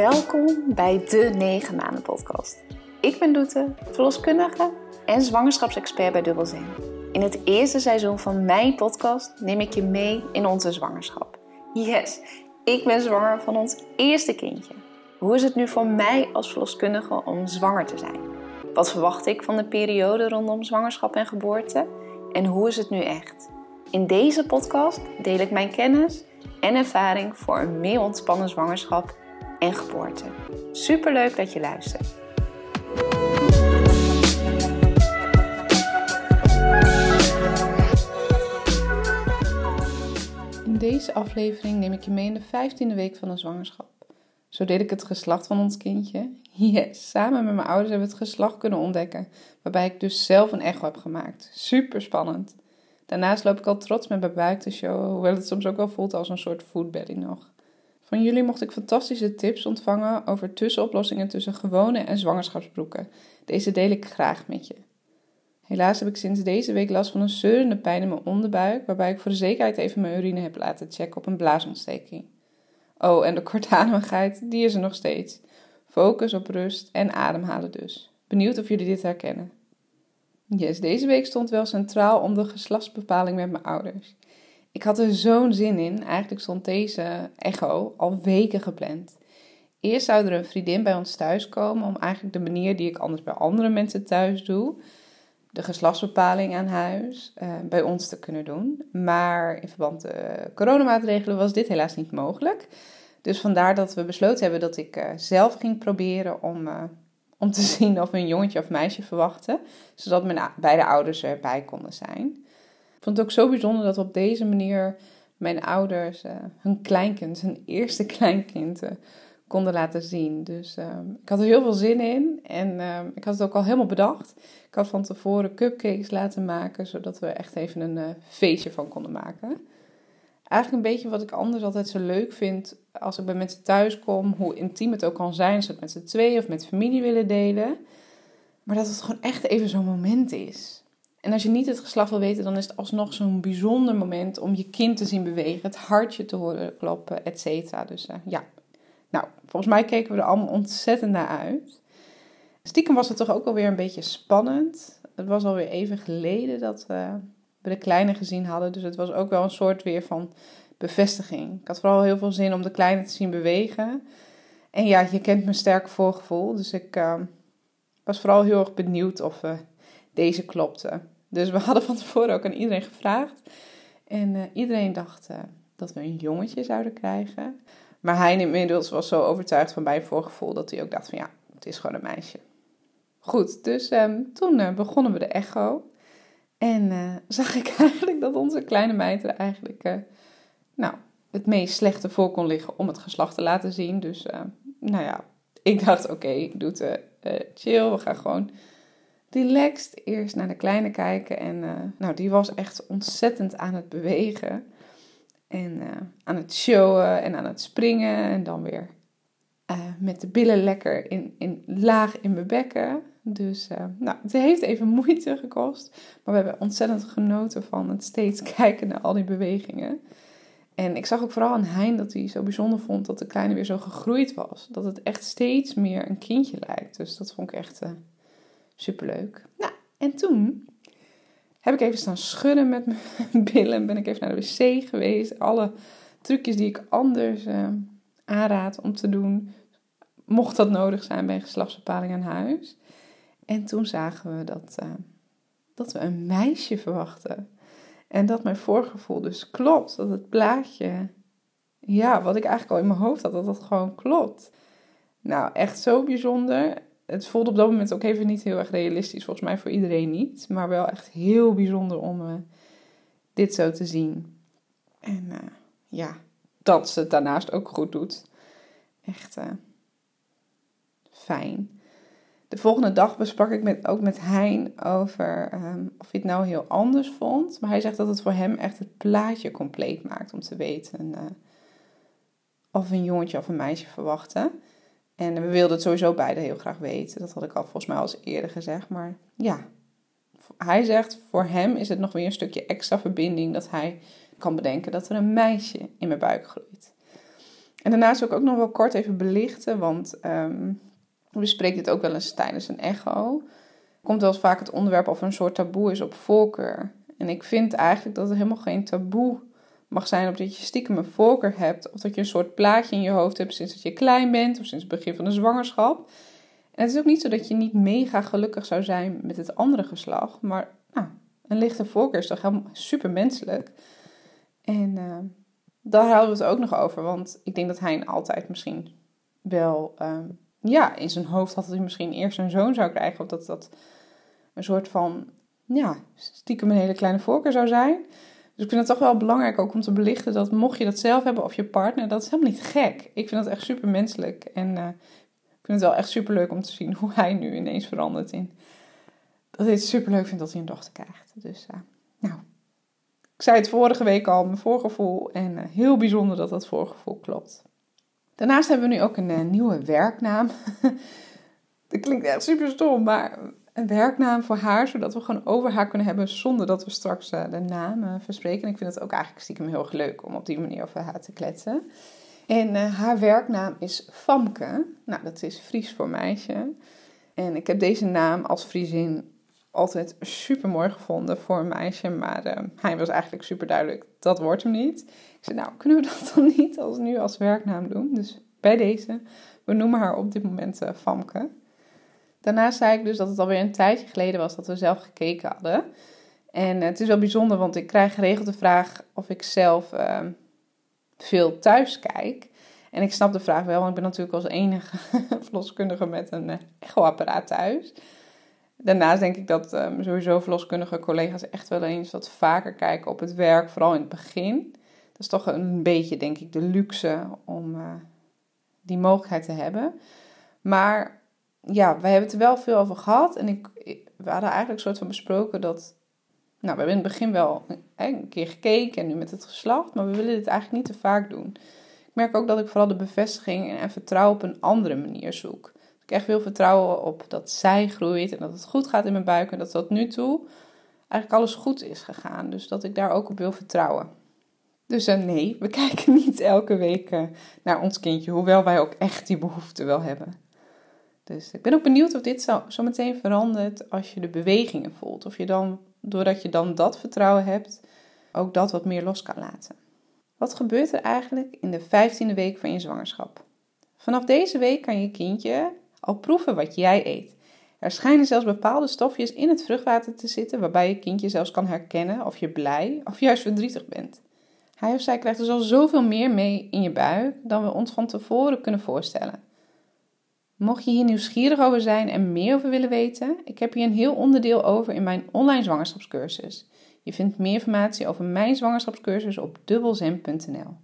Welkom bij de 9 maanden podcast. Ik ben Doete, verloskundige en zwangerschapsexpert bij Dubbelzin. In het eerste seizoen van mijn podcast neem ik je mee in onze zwangerschap. Yes, ik ben zwanger van ons eerste kindje. Hoe is het nu voor mij als verloskundige om zwanger te zijn? Wat verwacht ik van de periode rondom zwangerschap en geboorte? En hoe is het nu echt? In deze podcast deel ik mijn kennis en ervaring voor een meer ontspannen zwangerschap en geboorte. Superleuk dat je luistert. In deze aflevering neem ik je mee in de 15e week van de zwangerschap. Zo deed ik het geslacht van ons kindje. Yes, samen met mijn ouders hebben we het geslacht kunnen ontdekken, waarbij ik dus zelf een echo heb gemaakt. Super spannend. Daarnaast loop ik al trots met mijn buik te showen, hoewel het soms ook wel voelt als een soort foodbelly nog. Van jullie mocht ik fantastische tips ontvangen over tussenoplossingen tussen gewone en zwangerschapsbroeken. Deze deel ik graag met je. Helaas heb ik sinds deze week last van een zeurende pijn in mijn onderbuik, waarbij ik voor de zekerheid even mijn urine heb laten checken op een blaasontsteking. Oh, en de kortademigheid, die is er nog steeds. Focus op rust en ademhalen dus. Benieuwd of jullie dit herkennen. Yes, deze week stond wel centraal om de geslachtsbepaling met mijn ouders. Ik had er zo'n zin in. Eigenlijk stond deze echo al weken gepland. Eerst zou er een vriendin bij ons thuis komen om eigenlijk de manier die ik anders bij andere mensen thuis doe, de geslachtsbepaling aan huis, eh, bij ons te kunnen doen. Maar in verband met de coronamaatregelen was dit helaas niet mogelijk. Dus vandaar dat we besloten hebben dat ik uh, zelf ging proberen om, uh, om te zien of we een jongetje of meisje verwachten, zodat mijn beide ouders erbij konden zijn. Ik vond het ook zo bijzonder dat op deze manier mijn ouders uh, hun kleinkind, hun eerste kleinkind, uh, konden laten zien. Dus uh, ik had er heel veel zin in en ik had het ook al helemaal bedacht. Ik had van tevoren cupcakes laten maken, zodat we echt even een feestje van konden maken. Eigenlijk een beetje wat ik anders altijd zo leuk vind als ik bij mensen thuis kom, hoe intiem het ook kan zijn, als het met z'n twee of met familie willen delen. Maar dat het gewoon echt even zo'n moment is. En als je niet het geslacht wil weten, dan is het alsnog zo'n bijzonder moment om je kind te zien bewegen, het hartje te horen kloppen, et cetera. Dus uh, ja, nou, volgens mij keken we er allemaal ontzettend naar uit. Stiekem was het toch ook alweer een beetje spannend. Het was alweer even geleden dat uh, we de kleine gezien hadden, dus het was ook wel een soort weer van bevestiging. Ik had vooral heel veel zin om de kleine te zien bewegen. En ja, je kent mijn sterke voorgevoel, dus ik uh, was vooral heel erg benieuwd of deze klopte. Dus we hadden van tevoren ook aan iedereen gevraagd. En uh, iedereen dacht uh, dat we een jongetje zouden krijgen. Maar hij inmiddels was zo overtuigd van mijn voorgevoel dat hij ook dacht van ja, het is gewoon een meisje. Goed, dus um, toen uh, begonnen we de echo. En zag ik eigenlijk dat onze kleine meid er eigenlijk nou, het meest slechte voor kon liggen om het geslacht te laten zien. Dus nou ja, ik dacht oké, okay, doe het chill, we gaan gewoon relaxed eerst naar de kleine kijken. En uh, nou, die was echt ontzettend aan het bewegen. En uh, aan het showen en aan het springen. En dan weer uh, met de billen lekker in, in, laag in mijn bekken. Dus nou, het heeft even moeite gekost. Maar we hebben ontzettend genoten van het steeds kijken naar al die bewegingen. En ik zag ook vooral aan Hein dat hij zo bijzonder vond dat de kleine weer zo gegroeid was. Dat het echt steeds meer een kindje lijkt. Dus dat vond ik echt Superleuk. Nou, en toen heb ik even staan schudden met mijn billen. Ben ik even naar de wc geweest. Alle trucjes die ik anders uh, aanraad om te doen. Mocht dat nodig zijn bij een geslachtsbepaling aan huis. En toen zagen we dat, uh, dat we een meisje verwachten. En dat mijn voorgevoel dus klopt. Dat het plaatje, ja, wat ik eigenlijk al in mijn hoofd had, dat dat gewoon klopt. Nou, echt zo bijzonder het voelde op dat moment ook even niet heel erg realistisch, volgens mij voor iedereen niet. Maar wel echt heel bijzonder om uh, dit zo te zien. En uh, ja, dat ze het daarnaast ook goed doet. Echt uh, fijn. De volgende dag besprak ik met, ook met Hein over um, of hij het nou heel anders vond. Maar hij zegt dat het voor hem echt het plaatje compleet maakt om te weten of een jongetje of een meisje verwachten. En we wilden het sowieso beide heel graag weten. Dat had ik al volgens mij al eens eerder gezegd. Maar ja, hij zegt voor hem is het nog weer een stukje extra verbinding dat hij kan bedenken dat er een meisje in mijn buik groeit. En daarnaast wil ik ook nog wel kort even belichten, want um, we bespreken dit ook wel eens tijdens een echo. Komt wel vaak het onderwerp of een soort taboe is op voorkeur. En ik vind eigenlijk dat er helemaal geen taboe mag zijn op dat je stiekem een voorkeur hebt. Of dat je een soort plaatje in je hoofd hebt sinds dat je klein bent of sinds het begin van de zwangerschap. En het is ook niet zo dat je niet mega gelukkig zou zijn met het andere geslacht. Maar nou, een lichte voorkeur is toch helemaal super menselijk. En uh, daar houden we het ook nog over. Want ik denk dat hij altijd misschien wel ehm, ja, in zijn hoofd had dat hij misschien eerst een zoon zou krijgen. Of dat dat een soort van, ja, stiekem een hele kleine voorkeur zou zijn. Dus ik vind het toch wel belangrijk ook om te belichten dat mocht je dat zelf hebben of je partner, dat is helemaal niet gek. Ik vind dat echt super menselijk. En uh, ik vind het wel echt super leuk om te zien hoe hij nu ineens verandert in. Dat hij het super leuk vindt dat hij een dochter krijgt. Dus uh, nou, ik zei het vorige week al, mijn voorgevoel. En uh, heel bijzonder dat dat voorgevoel klopt. Daarnaast hebben we nu ook een nieuwe werknaam. dat klinkt echt super stom, maar een werknaam voor haar, zodat we gewoon over haar kunnen hebben zonder dat we straks uh, de naam verspreken. En ik vind het ook eigenlijk stiekem heel erg leuk om op die manier over haar te kletsen. En haar werknaam is Famke. Nou, dat is Fries voor meisje. En ik heb deze naam als Friesin altijd super mooi gevonden voor een meisje. Maar hij was eigenlijk super duidelijk, dat wordt hem niet. Ik zei, nou, kunnen we dat dan niet als nu als werknaam doen? Dus bij deze, we noemen haar op dit moment Famke. Daarna zei ik dus dat het alweer een tijdje geleden was dat we zelf gekeken hadden. En uh, het is wel bijzonder, want ik krijg geregeld de vraag of ik zelf ehm, veel thuis kijk. En ik snap de vraag wel, want ik ben natuurlijk als enige verloskundige met een echoapparaat thuis. Daarnaast denk ik dat um, sowieso verloskundige collega's echt wel eens wat vaker kijken op het werk, vooral in het begin. Dat is toch een beetje, denk ik, de luxe om uh, die mogelijkheid te hebben. Maar ja, wij hebben het er wel veel over gehad. En ik, we hadden eigenlijk een soort van besproken dat. Nou, we hebben in het begin wel een keer gekeken en nu met het geslacht, maar we willen dit eigenlijk niet te vaak doen. Ik merk ook dat ik vooral de bevestiging en vertrouwen op een andere manier zoek ik echt veel vertrouwen op dat zij groeit en dat het goed gaat in mijn buik en dat tot nu toe eigenlijk alles goed is gegaan. Dus dat ik daar ook op wil vertrouwen. Dus uh, nee, we kijken niet elke week uh, naar ons kindje, hoewel wij ook echt die behoefte wel hebben. Dus ik ben ook benieuwd of dit zo, meteen verandert als je de bewegingen voelt. Of je dan, doordat je dan dat vertrouwen hebt, ook dat wat meer los kan laten. Wat gebeurt er eigenlijk in de vijftiende week van je zwangerschap? Vanaf deze week kan je kindje al proeven wat jij eet. Er schijnen zelfs bepaalde stofjes in het vruchtwater te zitten waarbij je kindje zelfs kan herkennen of je blij of juist verdrietig bent. Hij of zij krijgt dus al zoveel meer mee in je buik dan we ons van tevoren kunnen voorstellen. Mocht je hier nieuwsgierig over zijn en meer over willen weten, ik heb hier een heel onderdeel over in mijn online zwangerschapscursus. Je vindt meer informatie over mijn zwangerschapscursus op dubbelzem.nl.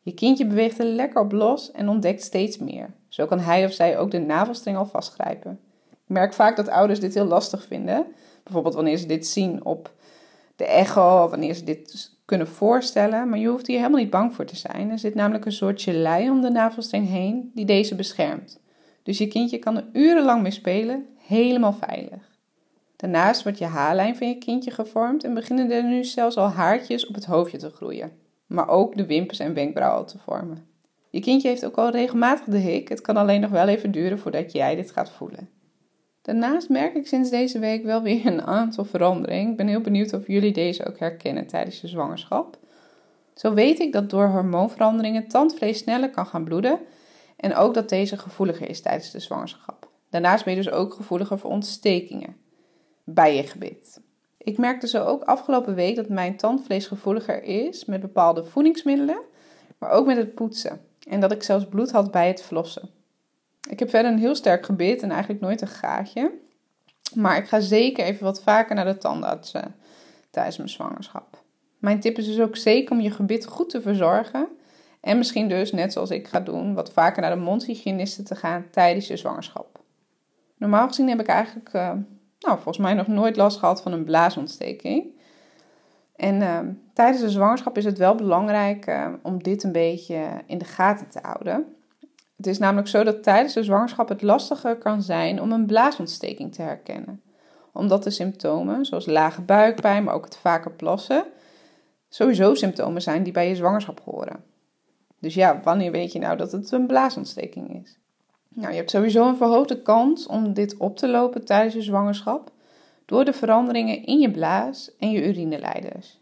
Je kindje beweegt er lekker op los en ontdekt steeds meer. Zo kan hij of zij ook de navelstreng al vastgrijpen. Ik merk vaak dat ouders dit heel lastig vinden. Bijvoorbeeld wanneer ze dit zien op de echo, of wanneer ze dit kunnen voorstellen. Maar je hoeft hier helemaal niet bang voor te zijn. Er zit namelijk een soort gelei om de navelstreng heen die deze beschermt. Dus je kindje kan er urenlang mee spelen, helemaal veilig. Daarnaast wordt je haarlijn van je kindje gevormd en beginnen er nu zelfs al haartjes op het hoofdje te groeien. Maar ook de wimpers en wenkbrauwen te vormen. Je kindje heeft ook al regelmatig de hik. Het kan alleen nog wel even duren voordat jij dit gaat voelen. Daarnaast merk ik sinds deze week wel weer een aantal veranderingen. Ik ben heel benieuwd of jullie deze ook herkennen tijdens je zwangerschap. Zo weet ik dat door hormoonveranderingen tandvlees sneller kan gaan bloeden en ook dat deze gevoeliger is tijdens de zwangerschap. Daarnaast ben je dus ook gevoeliger voor ontstekingen bij je gebit. Ik merkte zo ook afgelopen week dat mijn tandvlees gevoeliger is met bepaalde voedingsmiddelen, maar ook met het poetsen. En dat ik zelfs bloed had bij het verlossen. Ik heb verder een heel sterk gebit en eigenlijk nooit een gaatje. Maar ik ga zeker even wat vaker naar de tandarts tijdens mijn zwangerschap. Mijn tip is dus ook zeker om je gebit goed te verzorgen. En misschien dus, net zoals ik ga doen, wat vaker naar de mondhygiëniste te gaan tijdens je zwangerschap. Normaal gezien heb ik eigenlijk, uh, nou, volgens mij nog nooit last gehad van een blaasontsteking. En uh, tijdens de zwangerschap is het wel belangrijk uh, om dit een beetje in de gaten te houden. Het is namelijk zo dat tijdens de zwangerschap het lastiger kan zijn om een blaasontsteking te herkennen. Omdat de symptomen, zoals lage buikpijn, maar ook het vaker plassen, sowieso symptomen zijn die bij je zwangerschap horen. Dus ja, wanneer weet je nou dat het een blaasontsteking is? Nou, je hebt sowieso een verhoogde kans om dit op te lopen tijdens je zwangerschap door de veranderingen in je blaas en je urineleiders.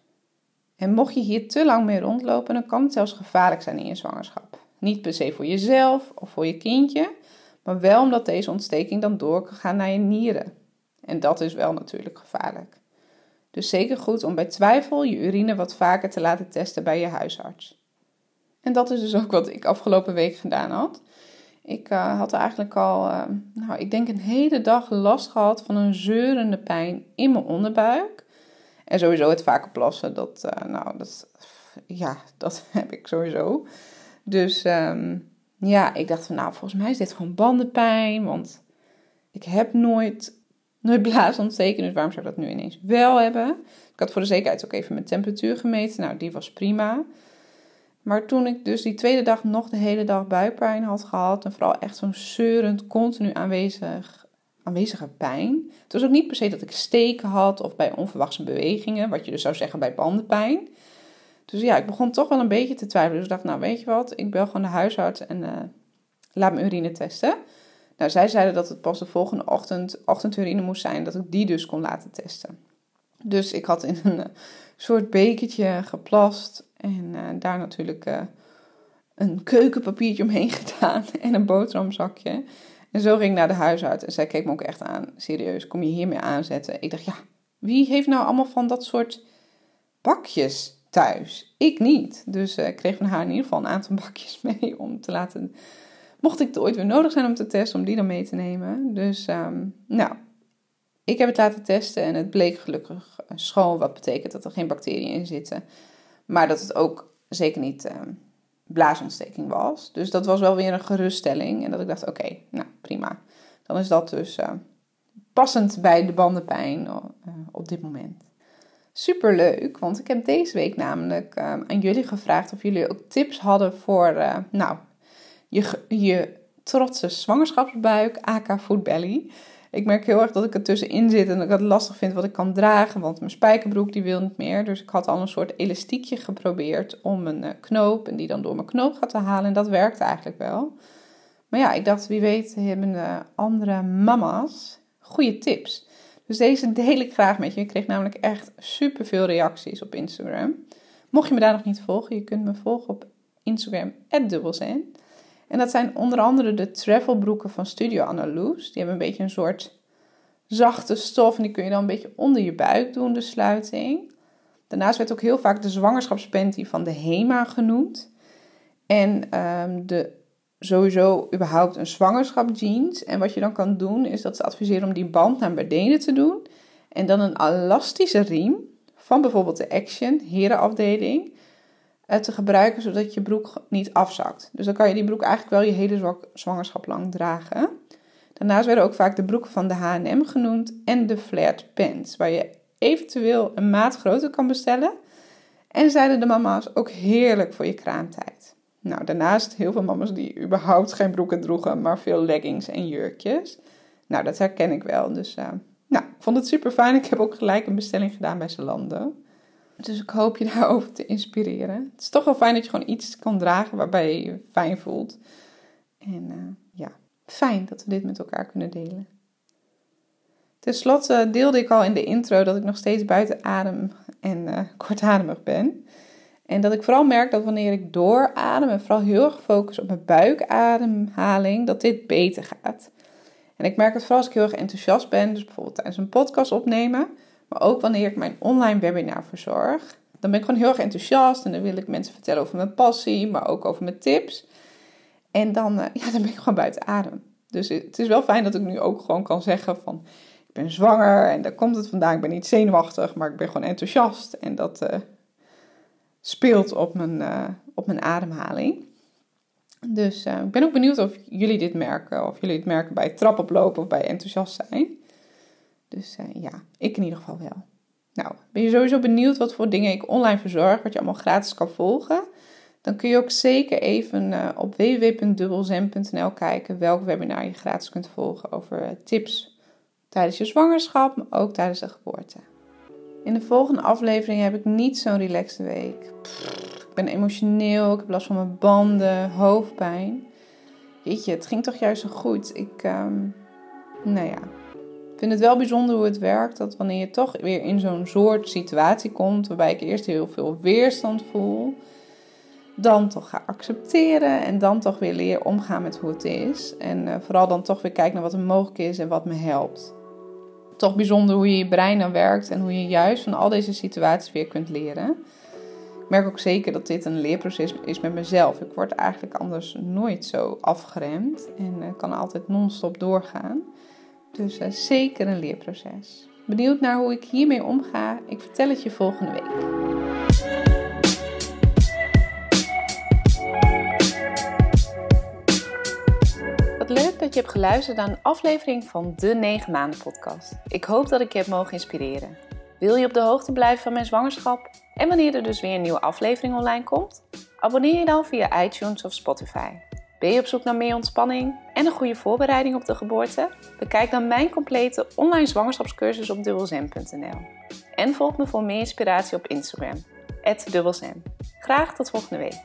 En mocht je hier te lang mee rondlopen, dan kan het zelfs gevaarlijk zijn in je zwangerschap. Niet per se voor jezelf of voor je kindje, maar wel omdat deze ontsteking dan door kan gaan naar je nieren. En dat is wel natuurlijk gevaarlijk. Dus zeker goed om bij twijfel je urine wat vaker te laten testen bij je huisarts. En dat is dus ook wat ik afgelopen week gedaan had. Ik uh, had eigenlijk al, uh, nou, ik denk een hele dag last gehad van een zeurende pijn in mijn onderbuik. En sowieso het vaker plassen, dat, uh, nou, dat, ja, dat heb ik sowieso. Dus um, ja, ik dacht van, nou, volgens mij is dit gewoon bandenpijn, want ik heb nooit, nooit blaasontsteking, dus waarom zou ik dat nu ineens wel hebben? Ik had voor de zekerheid ook even mijn temperatuur gemeten, nou, die was prima. Maar toen ik dus die tweede dag nog de hele dag buikpijn had gehad, en vooral echt zo'n zeurend, continu aanwezig, aanwezige pijn. Het was ook niet per se dat ik steken had of bij onverwachte bewegingen, wat je dus zou zeggen bij bandenpijn. Dus ja, ik begon toch wel een beetje te twijfelen. Dus ik dacht, nou weet je wat, ik bel gewoon de huisarts en uh, laat mijn urine testen. Nou, zij zeiden dat het pas de volgende ochtend ochtendurine moest zijn, dat ik die dus kon laten testen. Dus ik had in een uh, soort bekertje geplast en uh, daar natuurlijk een keukenpapiertje omheen gedaan en een boterhamzakje. En zo ging ik naar de huisarts en zij keek me ook echt aan, serieus, kom je hiermee aanzetten? Ik dacht, ja, wie heeft nou allemaal van dat soort bakjes thuis. Ik niet. Dus uh, ik kreeg van haar in ieder geval een aantal bakjes mee om te laten. Mocht ik het ooit weer nodig zijn om te testen, om die dan mee te nemen. Dus, um, nou, ik heb het laten testen en het bleek gelukkig schoon. Wat betekent dat er geen bacteriën in zitten. Maar dat het ook zeker niet um, blaasontsteking was. Dus dat was wel weer een geruststelling. En dat ik dacht, oké, nou prima. Dan is dat dus uh, passend bij de bandenpijn uh, op dit moment. Super leuk, want ik heb deze week namelijk uh, aan jullie gevraagd of jullie ook tips hadden voor, uh, nou, je, je trotse zwangerschapsbuik, aka food belly. Ik merk heel erg dat ik er tussenin zit en dat ik het lastig vind wat ik kan dragen, want mijn spijkerbroek die wil niet meer. Dus ik had al een soort elastiekje geprobeerd om een uh, knoop en die dan door mijn knoop gaat te halen en dat werkte eigenlijk wel. Maar ja, ik dacht, wie weet hebben andere mama's goede tips. Dus deze deel ik graag met je. Ik kreeg namelijk echt super veel reacties op Instagram. Mocht je me daar nog niet volgen, je kunt me volgen op Instagram, dubbelzen. En dat zijn onder andere de travelbroeken van Studio Annaloes. Die hebben een beetje een soort zachte stof en die kun je dan een beetje onder je buik doen, de sluiting. Daarnaast werd ook heel vaak de zwangerschapspanty van de HEMA genoemd. En um, de sowieso überhaupt een zwangerschapsjeans. En wat je dan kan doen, is dat ze adviseren om die band naar beneden te doen. En dan een elastische riem van bijvoorbeeld de Action, herenafdeling, eh, te gebruiken zodat je broek niet afzakt. Dus dan kan je die broek eigenlijk wel je hele zwangerschap lang dragen. Daarnaast werden ook vaak de broeken van de H&M genoemd en de flared pants, waar je eventueel een maat groter kan bestellen. En zeiden de mama's ook heerlijk voor je kraamtijd. Nou, daarnaast heel veel mama's die überhaupt geen broeken droegen, maar veel leggings en jurkjes. Nou, dat herken ik wel. Dus uh, nou, ik vond het super fijn. Ik heb ook gelijk een bestelling gedaan bij Zalando. Dus ik hoop je daarover te inspireren. Het is toch wel fijn dat je gewoon iets kan dragen waarbij je je fijn voelt. En uh, ja, fijn dat we dit met elkaar kunnen delen. Ten slotte deelde ik al in de intro dat ik nog steeds buiten adem en uh, kortademig ben. En dat ik vooral merk dat wanneer ik dooradem en vooral heel erg focus op mijn buikademhaling, dat dit beter gaat. En ik merk het vooral als ik heel erg enthousiast ben, dus bijvoorbeeld tijdens een podcast opnemen, maar ook wanneer ik mijn online webinar verzorg. Dan ben ik gewoon heel erg enthousiast en dan wil ik mensen vertellen over mijn passie, maar ook over mijn tips. En dan, uh, ja, dan ben ik gewoon buiten adem. Dus het is wel fijn dat ik nu ook gewoon kan zeggen van, ik ben zwanger en daar komt het vandaan. Ik ben niet zenuwachtig, maar ik ben gewoon enthousiast. En dat, uh, speelt op mijn, uh, op mijn ademhaling. Dus uh, ik ben ook benieuwd of jullie dit merken. Of jullie het merken bij trap oplopen of bij enthousiast zijn. Dus uh, ja, ik in ieder geval wel. Nou, ben je sowieso benieuwd wat voor dingen ik online verzorg, wat je allemaal gratis kan volgen? Dan kun je ook zeker even op www.dubbelzen.nl kijken welk webinar je gratis kunt volgen over tips tijdens je zwangerschap, maar ook tijdens de geboorte. In de volgende aflevering heb ik niet zo'n relaxte week. ik ben emotioneel, ik heb last van mijn banden, hoofdpijn. Jeetje, het ging toch juist zo goed. Ik, um, nou ja, vind het wel bijzonder hoe het werkt. Dat wanneer je toch weer in zo'n soort situatie komt, waarbij ik eerst heel veel weerstand voel, dan toch ga accepteren en dan toch weer leren omgaan met hoe het is. En uh, vooral dan toch weer kijken naar wat er mogelijk is en wat me helpt. Toch bijzonder hoe je je brein dan werkt en hoe je juist van al deze situaties weer kunt leren. Ik merk ook zeker dat dit een leerproces is met mezelf. Ik word eigenlijk anders nooit zo afgeremd en uh, kan altijd non-stop doorgaan. Dus uh, zeker een leerproces. Benieuwd naar hoe ik hiermee omga? Ik vertel het je volgende week. Dat je hebt geluisterd naar een aflevering van de 9 maanden podcast. Ik hoop dat ik je heb mogen inspireren. Wil je op de hoogte blijven van mijn zwangerschap en wanneer er dus weer een nieuwe aflevering online komt? Abonneer je dan via iTunes of Spotify. Ben je op zoek naar meer ontspanning en een goede voorbereiding op de geboorte? Bekijk dan mijn complete online zwangerschapscursus op dubbelzen.nl. En volg me voor meer inspiratie op Instagram, dubbelzen. Graag tot volgende week.